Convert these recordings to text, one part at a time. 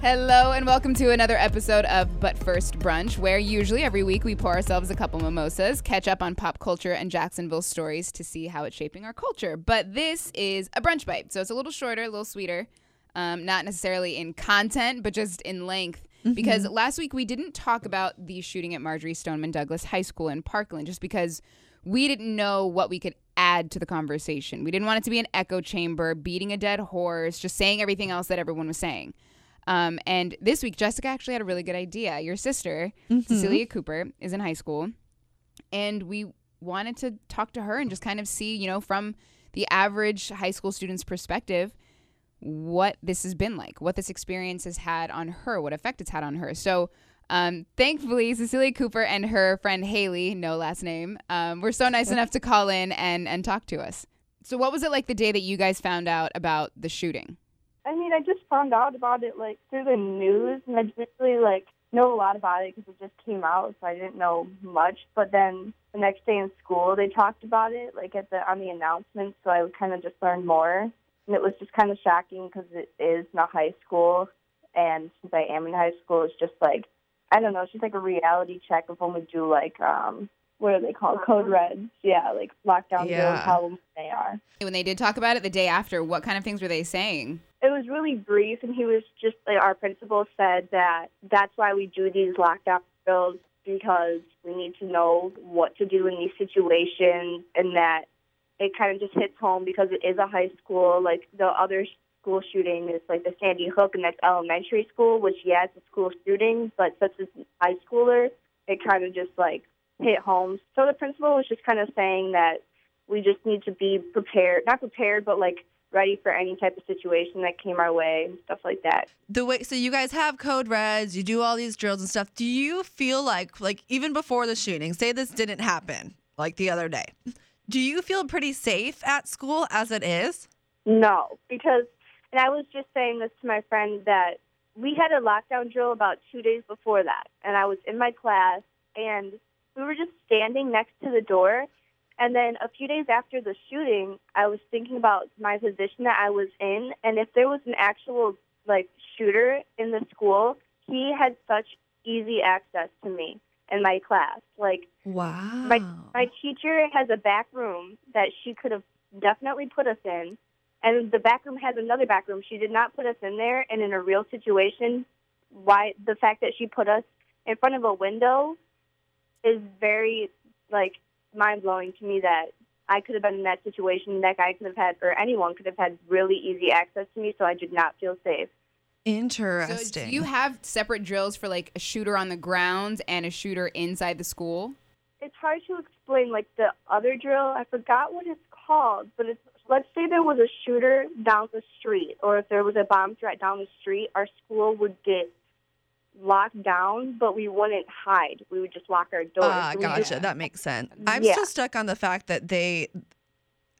Hello and welcome to another episode of But First Brunch, where usually every week we pour ourselves a couple mimosas, catch up on pop culture and Jacksonville stories to see how it's shaping our culture. But this is a brunch bite, so it's a little shorter, a little sweeter, um, not necessarily in content, but just in length. Because last week we didn't talk about the shooting at Marjory Stoneman Douglas High School in Parkland, just because we didn't know what we could add to the conversation. We didn't want it to be an echo chamber, beating a dead horse, just saying everything else that everyone was saying. Um, and this week, Jessica actually had a really good idea. Your sister, Cecilia Cooper, is in high school, and we wanted to talk to her and just kind of see, you know, from the average high school student's perspective, what this has been like, what this experience has had on her, what effect it's had on her. So, um, thankfully, Cecilia Cooper and her friend Haley, no last name, um, were so nice enough to call in and and talk to us. So, what was it like the day that you guys found out about the shooting? I mean, I just found out about it like through the news, and I didn't really like know a lot about it because it just came out, so I didn't know much. But then the next day in school, they talked about it, like at the on the announcement, so I kind of just learned more, and it was just kind of shocking because it is not high school, and since I am in high school, it's just like I don't know, it's just like a reality check of when we do like um what are they called code reds, yeah, like lockdown Yeah. drills, how they are. When they did talk about it the day after, what kind of things were they saying? it was really brief and he was just like our principal said that that's why we do these lockdown drills because we need to know what to do in these situations and that it kind of just hits home because it is a high school like the other school shooting is like the sandy hook and that's elementary school which yeah it's a school shooting but since it's high schooler it kind of just like hit home. So the principal was just kind of saying that we just need to be prepared not prepared but like ready for any type of situation that came our way and stuff like that. the way so you guys have code reds you do all these drills and stuff. Do you feel like like even before the shooting say this didn't happen like the other day do you feel pretty safe at school as it is? No, because, and I was just saying this to my friend that we had a lockdown drill about two days before that, and I was in my class, and we were just standing next to the door. And then a few days after the shooting, I was thinking about my position that I was in, and if there was an actual like shooter in the school, he had such easy access to me and my class. Like wow my my teacher has a back room that she could have definitely put us in, and the back room has another back room. She did not put us in there, and in a real situation, why the fact that she put us in front of a window is very like mind blowing to me. That I could have been in that situation. That guy could have had, or anyone could have had really easy access to me, so I did not feel safe. interesting So do you have separate drills for like a shooter on the grounds and a shooter inside the school? it's hard to explain like the other drill. I forgot what it's called, but it's let's say there was a shooter down the street or if there was a bomb threat down the street, our school would get locked down, but we wouldn't hide. We would just lock our doors. Ah, So we just- gotcha. That makes sense. I'm Yeah. still stuck on the fact that they.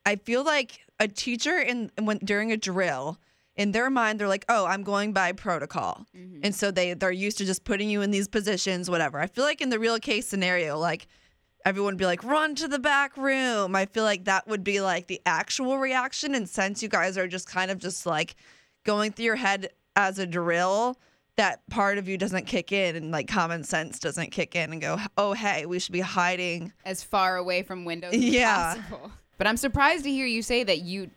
I feel like a teacher in when during a drill, in their mind, they're like, "Oh, I'm going by protocol," and so they they're used to just putting you in these positions, whatever. I feel like in the real case scenario, like everyone would be like, "Run to the back room." I feel like that would be like the actual reaction, and since you guys are just kind of just like going through your head as a drill that part of you doesn't kick in and like common sense doesn't kick in and go, oh, hey, we should be hiding. As far away from windows Yeah. as possible. But I'm surprised to hear you say that you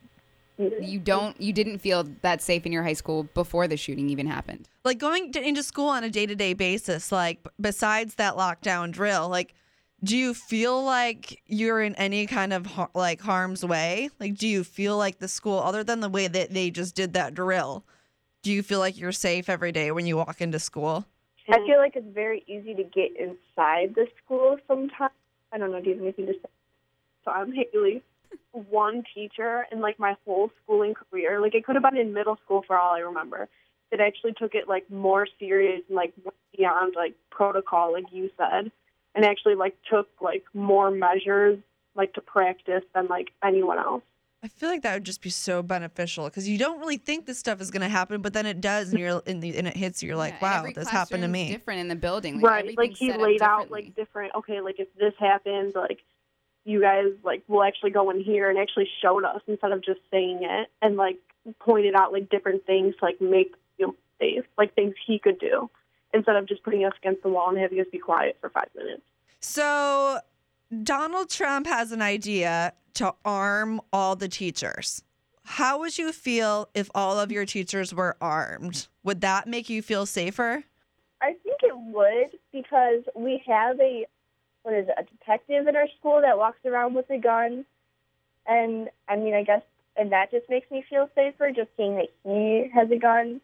you don't you didn't feel that safe in your high school before the shooting even happened. Like going to, into school on a day to day basis, like besides that lockdown drill, like, do you feel like you're in any kind of like harm's way? Like, do you feel like the school, other than the way that they just did that drill, do you feel like you're safe every day when you walk into school? I feel like it's very easy to get inside the school sometimes. I don't know. Do you have anything to say? So I'm Haley. one teacher in like my whole schooling career. Like it could have been in middle school for all I remember. That actually took it like more serious and like beyond like protocol, like you said, and actually like took like more measures like to practice than like anyone else. I feel like that would just be so beneficial because you don't really think this stuff is going to happen, but then it does, and you're and, the, and it hits you. You're like, Yeah, wow, every this happened to me. Different in the building, like, right. Like he laid out like different. Okay, like if this happens, like you guys like will actually go in here and actually showed us instead of just saying it and like pointed out like different things to like make you know, safe, like things he could do instead of just putting us against the wall and having us be quiet for five minutes. So Donald Trump has an idea to arm all the teachers. How would you feel if all of your teachers were armed? Would that make you feel safer? I think it would because we have a what is it, a detective in our school that walks around with a gun, and I mean, I guess, and that just makes me feel safer just seeing that he has a gun,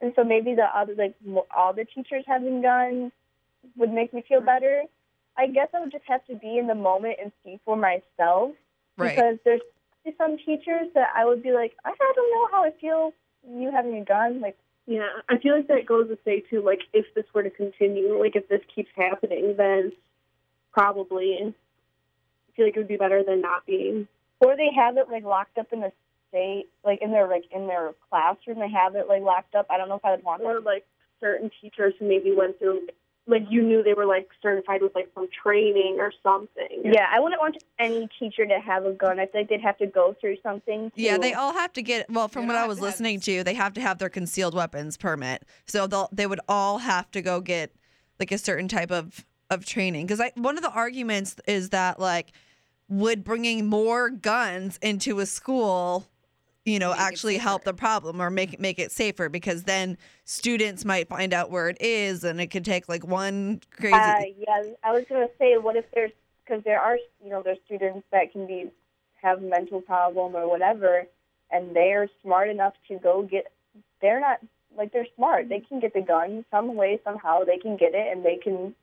and so maybe the other like all the teachers having guns would make me feel better. I guess I would just have to be in the moment and see for myself because there's some teachers that I would be like, I don't know how I feel you having a gun, like. Yeah, I feel like that goes to say too, like if this were to continue, like if this keeps happening, then probably I feel like it would be better than not being. Or they have it like locked up in the state, like in their like in their classroom, they have it like locked up. I don't know if I would want. It. Or like certain teachers who maybe went through, like you knew they were like certified with like some training or something. Yeah, I wouldn't want any teacher to have a gun. I feel like they'd have to go through something. Yeah, they all have to get well. From what I was to have- listening to, they have to have their concealed weapons permit. So they'll they would all have to go get like a certain type of of training. Because I one of the arguments is that like would bringing more guns into a school, you know, Make actually help the problem or make it make it safer because then students might find out where it is and it could take like one crazy. Uh, yeah, I was gonna say, what if there's because there are you know there's students that can be have a mental problem or whatever, and they're smart enough to go get. They're not like they're smart. They can get the gun some way somehow. They can get it and they can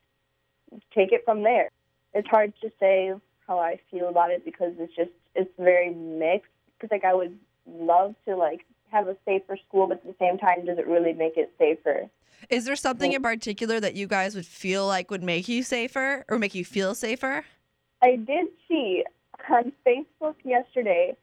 take it from there. It's hard to say how I feel about it because it's just it's very mixed. Because like I would love to like have a safer school, but at the same time, does it really make it safer? Is there something in particular that you guys would feel like would make you safer or make you feel safer? I did see on Facebook yesterday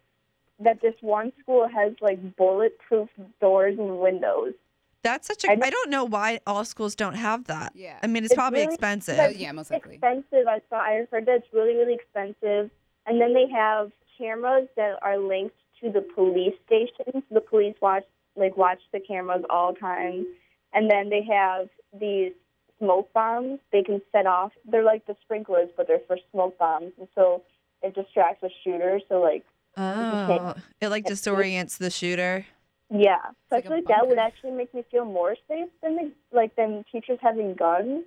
that this one school has like bulletproof doors and windows. That's such a. I don't know why all schools don't have that. Yeah. I mean, it's, It's probably really expensive. Uh, yeah, most likely. Expensive. I saw. I heard that it's really really expensive. And then they have cameras that are linked to the police stations. The police watch like watch the cameras all time. And then they have these smoke bombs they can set off. They're like the sprinklers, but they're for smoke bombs. And so it distracts the shooter. So like Oh, it like disorients the shooter. Yeah, so like I feel like that would actually make me feel more safe than the, like than teachers having guns.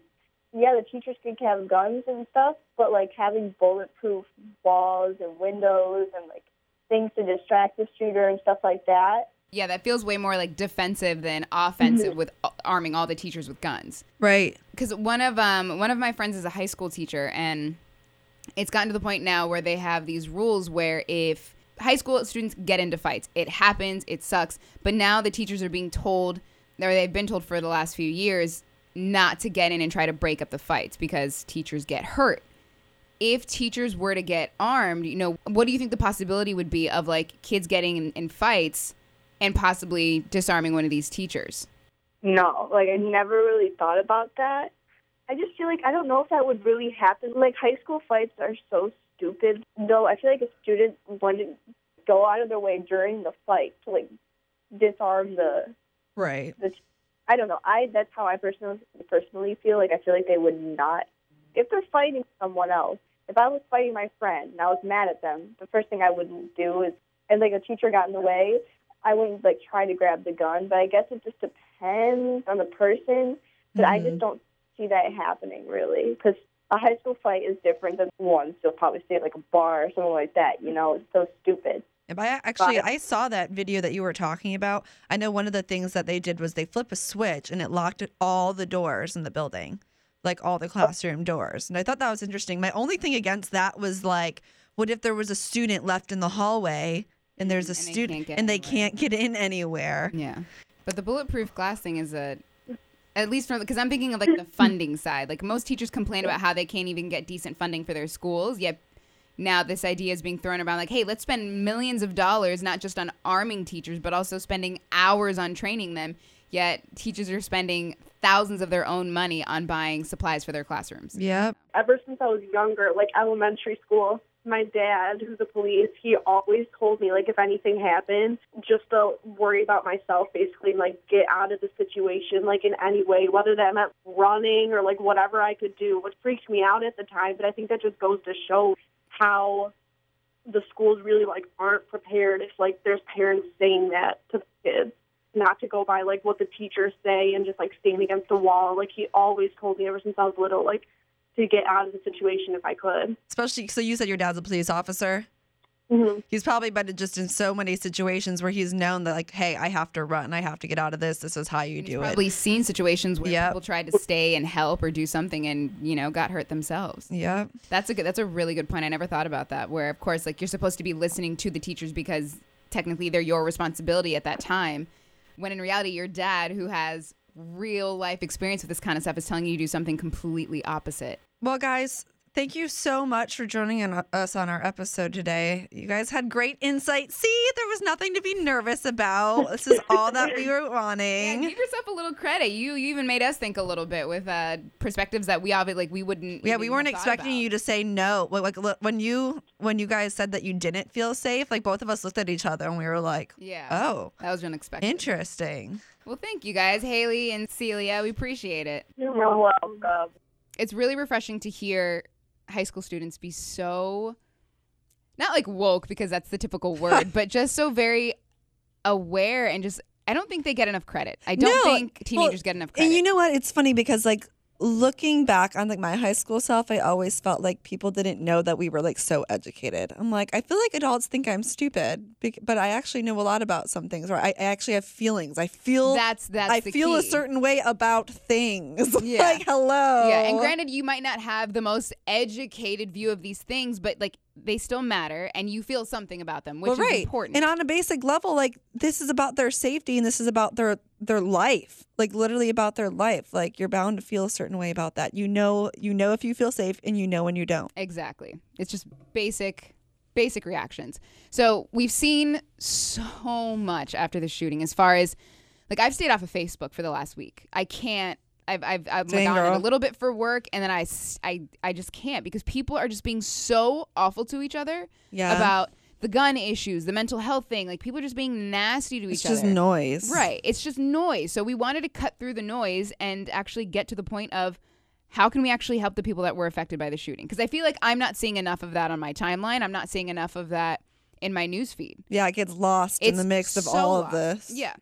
Yeah, the teachers could have guns and stuff, but like having bulletproof walls and windows and like things to distract the shooter and stuff like that. Yeah, that feels way more like defensive than offensive with arming all the teachers with guns. Right. Because one of um one of my friends is a high school teacher, and it's gotten to the point now where they have these rules where if high school students get into fights, it happens, it sucks. But now the teachers are being told, or they've been told for the last few years, not to get in and try to break up the fights because teachers get hurt. If teachers were to get armed, you know, what do you think the possibility would be of like kids getting in, in fights and possibly disarming one of these teachers? No, like I never really thought about that. I just feel like I don't know if that would really happen. Like high school fights are so stupid. Though I feel like a student wouldn't go out of their way during the fight to like disarm the Right. the I don't know. I that's how I personally personally feel. Like I feel like they would not if they're fighting someone else. If I was fighting my friend and I was mad at them, the first thing I would do is and like a teacher got in the way, I wouldn't like try to grab the gun. But I guess it just depends on the person. But I just mm-hmm. don't see that happening really because a high school fight is different than one. You'll probably see it like a bar or something like that. You know, it's so stupid. If I actually I saw that video that you were talking about. I know one of the things that they did was they flip a switch and it locked all the doors in the building, like all the oh. classroom doors. And I thought that was interesting. My only thing against that was like, what if there was a student left in the hallway and there's a And student and they anywhere. can't get in anywhere? Yeah. But the bulletproof glass thing is a at least from because I'm thinking of like the funding side. Like most teachers complain about how they can't even get decent funding for their schools, yet now this idea is being thrown around like, hey, let's spend millions of dollars not just on arming teachers, but also spending hours on training them. Yet teachers are spending thousands of their own money on buying supplies for their classrooms. Yep. ever since I was younger, like elementary school, my dad, who's a police, he always told me like if anything happened, just to worry about myself basically and like get out of the situation like in any way, whether that meant running or like whatever I could do, which freaked me out at the time, but I think that just goes to show how the schools really like aren't prepared if like there's parents saying that to the kids. Not to go by like what the teachers say and just like stand against the wall. Like he always told me ever since I was little, like to get out of the situation if I could. Especially so you said your dad's a police officer. hmm He's probably been just in so many situations where he's known that like, hey, I have to run. I have to get out of this. This is how you He's do it. probably seen situations where Yep. people tried to stay and help or do something and, you know, got hurt themselves. Yeah, That's a good. That's a really good point. I never thought about that. Where, of course, like you're supposed to be listening to the teachers because technically they're your responsibility at that time. When in reality, your dad, who has real life experience with this kind of stuff, is telling you to do something completely opposite. Well, guys, thank you so much for joining in, us on our episode today. You guys had great insight. See, there was nothing to be nervous about. This is all that we were Yeah, wanting. give yourself a little credit. You you even made us think a little bit with uh, perspectives that we obviously like we wouldn't. Yeah, we weren't expecting about. you to say no. Like, like when you when you guys said that you didn't feel safe, like both of us looked at each other and we were like, Yeah. "Oh, That was unexpected. interesting." Well, thank you guys, Haley and Celia. We appreciate it. You're welcome. it's really refreshing to hear high school students be so not like woke because that's the typical word, but just so very aware and just I don't think they get enough credit. I don't think well, teenagers get enough credit. And you know what? It's funny because like looking back on like my high school self, I always felt like people didn't know that we were like so educated. I'm like, I feel like adults think I'm stupid, but I actually know a lot about some things. Or I, I actually have feelings. I feel that's that's I feel a certain way about things. Yeah. like hello. Yeah, and granted, you might not have the most educated view of these things, but like they still matter, and you feel something about them, which well, right. is important. And on a basic level, like this is about their safety and this is about their their life. Like literally about their life. Like you're bound to feel a certain way about that. You know you know if you feel safe and you know when you don't. Exactly. It's just basic basic reactions. So we've seen so much after the shooting as far as like I've stayed off of Facebook for the last week. I can't I've I've like Dang, on it a little bit for work and then I, I I just can't because people are just being so awful to each other Yeah. about the gun issues, the mental health thing. Like people are just being nasty to It's each other. It's just noise. Right. It's just noise. So we wanted to cut through the noise and actually get to the point of how can we actually help the people that were affected by the shooting? Because I feel like I'm not seeing enough of that on my timeline. I'm not seeing enough of that in my news feed. Yeah, it gets lost in the mix of so all lost. of this. Yeah.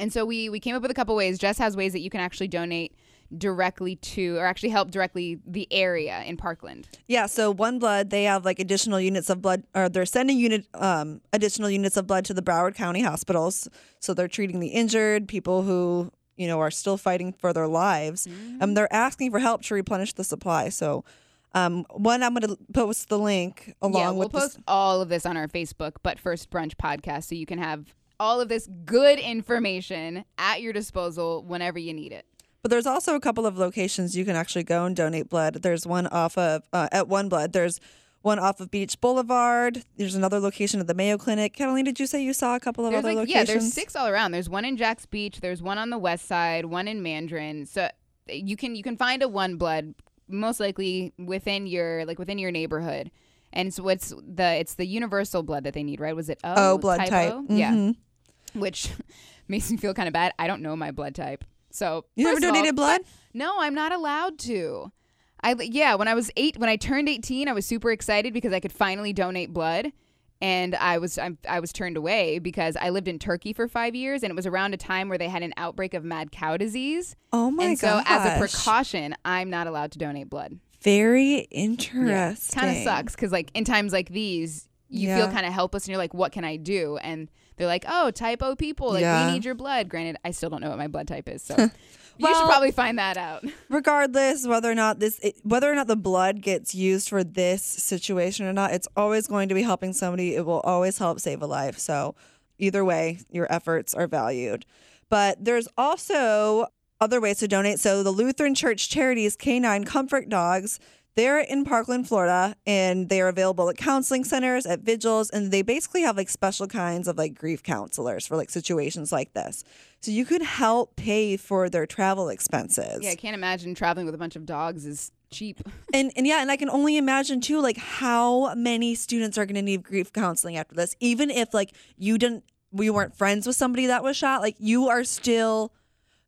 And so we we came up with a couple ways. Jess has ways that you can actually donate directly to or actually help directly the area in Parkland. Yeah, so One Blood, they have like additional units of blood, or they're sending unit um, additional units of blood to the Broward County hospitals. So they're treating the injured, people who you know are still fighting for their lives. Um, they're asking for help to replenish the supply. So, um, one, I'm going to post the link along yeah, we'll with this- post all of this on our Facebook, but first brunch podcast, so you can have all of this good information at your disposal whenever you need it. But there's also a couple of locations you can actually go and donate blood. There's one off of uh, at One Blood. There's one off of Beach Boulevard. There's another location at the Mayo Clinic. Catalina, did you say you saw a couple of There's other like locations? yeah, there's six all around. There's one in Jax Beach. There's one on the west side. One in Mandarin. So you can you can find a one blood most likely within your like within your neighborhood. And so what's the it's the universal blood that they need, right? Was it O, O blood type. typo? Yeah, Mhm. Which makes me feel kind of bad. I don't know my blood type, so You never of all- donated blood? No, I'm not allowed to. I yeah, when I was eight, when I turned 18, I was super excited because I could finally donate blood, and I was I, I was turned away because I lived in Turkey for five years, and it was around a time where they had an outbreak of mad cow disease, Oh my and so gosh. as a precaution, I'm not allowed to donate blood. Very interesting. Kind of sucks because like in times like these, you feel kind of helpless, and you're like, what can I do? And they're like, "Oh, type O people, like Yeah. we need your blood." Granted, I still don't know what my blood type is, so you should probably find that out. regardless whether or not this it, whether or not the blood gets used for this situation or not it's always going to be helping somebody it will always help save a life so either way your efforts are valued but there's also other ways to donate so the lutheran church charities canine comfort dogs they're in Parkland, Florida, and they are available at counseling centers, at vigils, and they basically have like special kinds of like grief counselors for like situations like this. So you could help pay for their travel expenses. Yeah, I can't imagine traveling with a bunch of dogs is cheap. And and yeah, and I can only imagine too, like how many students are going to need grief counseling after this. Even if like you didn't, we weren't friends with somebody that was shot, like you are still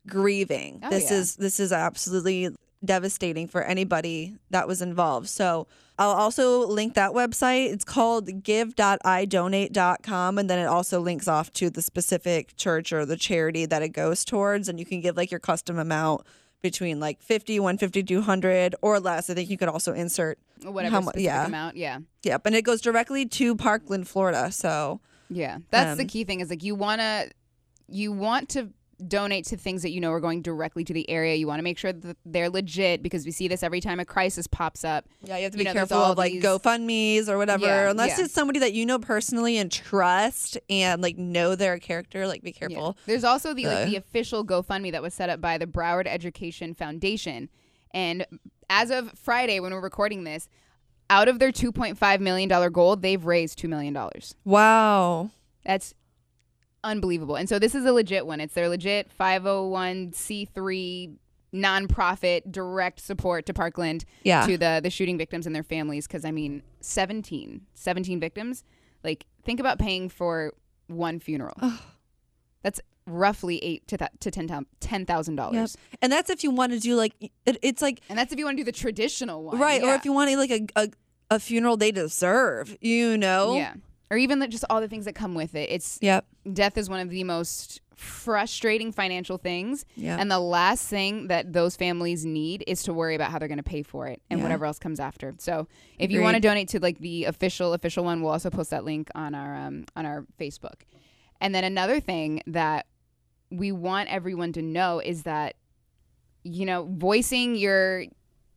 grieving. Oh, this yeah. is this is absolutely devastating for anybody that was involved. So I'll also link that website. It's called give.idonate.com and then it also links off to the specific church or the charity that it goes towards and you can give like your custom amount between like 50, 150, 200 or less. I think you could also insert Whatever mu- yeah. amount. Yeah. Yep, and it goes directly to Parkland, Florida. So Yeah, that's the Um, key thing. Is like you wanna, you want to donate to things that you know are going directly to the area. You want to make sure that they're legit because we see this every time a crisis pops up. yeah, you have to You be know, there's careful all of like these- GoFundmes or whatever, Yeah, unless yeah. it's somebody that you know personally and trust and like know their character. Like, be Yeah. careful. There's also the like Uh. the official GoFundMe that was set up by the Broward Education Foundation, and as of Friday when we're recording this, out of their 2.5 million dollar goal, they've raised two million dollars. Wow. That's unbelievable. And so this is a legit one. It's their legit 501c3 nonprofit direct support to Parkland Yeah. to the the shooting victims and their families cuz I mean 17 17 victims. Like think about paying for one funeral. That's roughly 8 to th- to 10 $10,000. Yep. And that's if you want to do like it, it's like And that's if you want to do the traditional one. right, or if you want to like a, a a funeral they deserve. You know. Yeah. Or even the, just all the things that come with it. It's Yep. death is one of the most frustrating financial things. Yeah. And the last thing that those families need is to worry about how they're going to pay for it and Yeah. whatever else comes after. So if you want to donate to like the official official one, we'll also post that link on our um, on our Facebook. And then another thing that we want everyone to know is that you know voicing your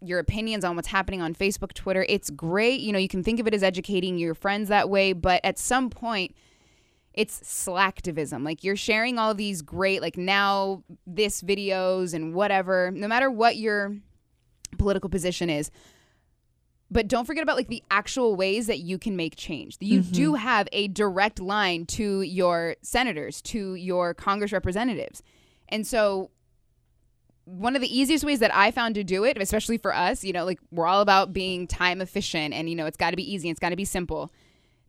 your opinions on what's happening on Facebook, Twitter, it's great. You know, you can think of it as educating your friends that way, but at some point it's slacktivism. Like you're sharing all these great like now this videos and whatever, no matter what your political position is. But don't forget about like the actual ways that you can make change. You mm-hmm. do have a direct line to your senators, to your Congress representatives. And so one of the easiest ways that I found to do it, especially for us, you know, like we're all about being time efficient and you know, it's got to be easy, it's got to be simple.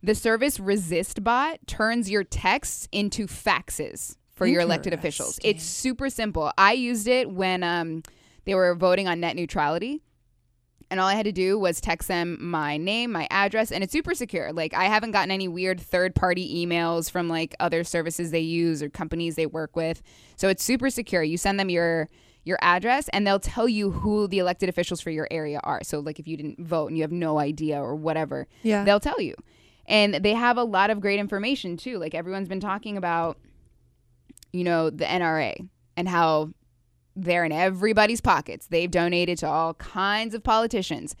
The service ResistBot turns your texts into faxes for your elected officials. It's super simple. I used it when um, they were voting on net neutrality. And all I had to do was text them my name, my address, and it's super secure. Like I haven't gotten any weird third party emails from like other services they use or companies they work with. So it's super secure. You send them your your address and they'll tell you who the elected officials for your area are. So like if you didn't vote and you have no idea or whatever, Yeah. they'll tell you. And they have a lot of great information too. Like everyone's been talking about you know, the NRA and how they're in everybody's pockets. They've donated to all kinds of politicians.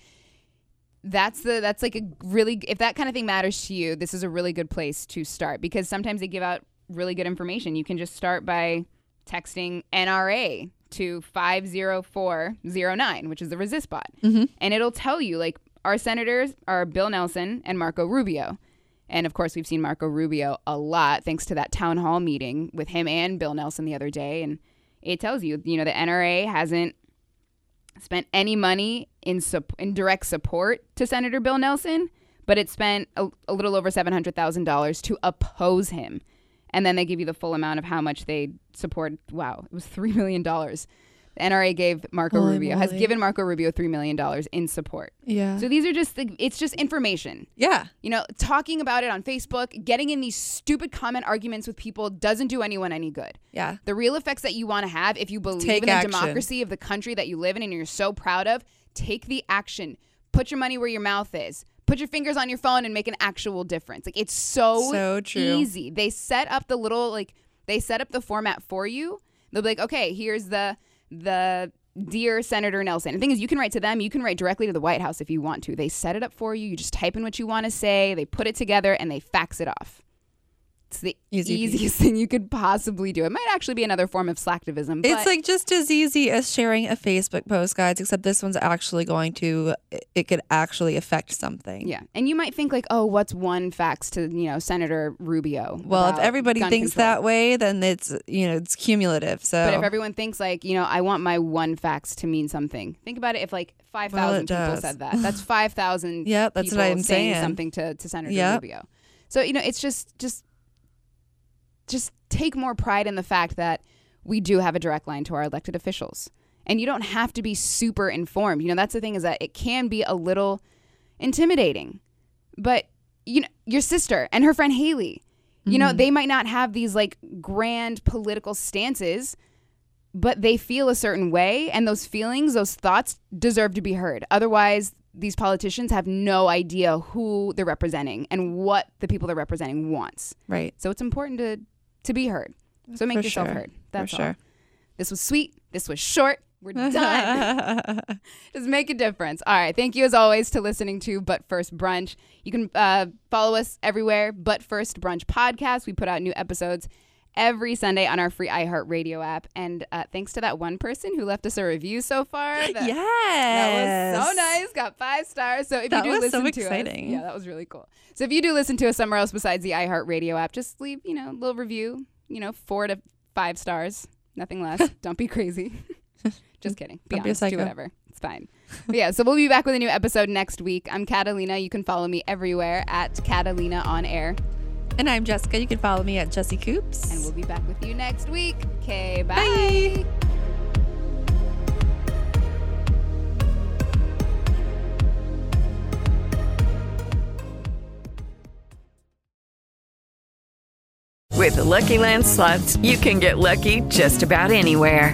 That's the that's like a really if that kind of thing matters to you, this is a really good place to start because sometimes they give out really good information. You can just start by texting NRA to 50409, which is the resist bot. Mm-hmm. And it'll tell you like our senators are Bill Nelson and Marco Rubio. And of course, we've seen Marco Rubio a lot thanks to that town hall meeting with him and Bill Nelson the other day. And it tells you, you know, the NRA hasn't spent any money in, sup- in direct support to Senator Bill Nelson, but it spent a, a little over $700,000 to oppose him. And then they give you the full amount of how much they support. Wow, it was $3 million. The NRA gave Marco Holy Rubio, has given Marco Rubio $3 million in support. Yeah. So these are just, the, it's just information. yeah. You know, talking about it on Facebook, getting in these stupid comment arguments with people doesn't do anyone any good. Yeah. The real effects that you want to have if you believe Take in the action. democracy of the country that you live in and you're so proud of, take the action. Put your money where your mouth is. put your fingers on your phone and make an actual difference. Like it's so So true. easy. They set up the little like they set up the format for you. They'll be like, okay, here's the the dear Senator Nelson. The thing is, you can write to them. You can write directly to the White House if you want to. They set it up for you. You just type in what you want to say. They put it together and they fax it off. It's the Easy easiest thing you could possibly do. It might actually be another form of slacktivism. But It's like just as easy as sharing a Facebook post, guys, except this one's actually going to, it could actually affect something. Yeah, and you might think like, oh, what's one fax to you know Senator Rubio? Well, if everybody thinks control? that way, then it's, you know, it's cumulative. So, But if everyone thinks like, you know, I want my one fax to mean something. Think about it. If like 5,000 Well, people said that, that's five thousand. Yep, that's what I'm saying. saying. Something to to Senator Yep. Rubio. So you know, it's just just just take more pride in the fact that we do have a direct line to our elected officials, and you don't have to be super informed. You know, that's the thing is that it can be a little intimidating, but you know, your sister and her friend Haley. You know, mm-hmm. they might not have these like grand political stances, but they feel a certain way and those feelings those thoughts deserve to be heard otherwise these politicians have no idea who they're representing and what the people they're representing wants right. so it's important to to be heard. So make For yourself sure. heard. That's For all. Sure. this was sweet. This was short. We're done. Just make a difference. All right. Thank you as always to listening to but first brunch. You can uh, follow us everywhere but first brunch podcast. We put out new episodes every Sunday on our free iHeartRadio app. And uh, thanks to that one person who left us a review so far. That, yes. That was so nice. Got five stars. So if That you do was so listen to exciting. us, yeah, that was really cool. So if you do listen to us somewhere else besides the iHeartRadio app, just leave you know a little review. You know, four to five stars, nothing less. Don't be crazy. just kidding. Be Don't be honest. Do whatever. It's fine. But yeah. So we'll be back with a new episode next week. I'm Catalina. You can follow me everywhere at Catalina on air. And I'm Jessica. You can follow me at Jessie Coops. And we'll be back with you next week. Okay, bye. With the Lucky Land slots, you can get lucky just about anywhere.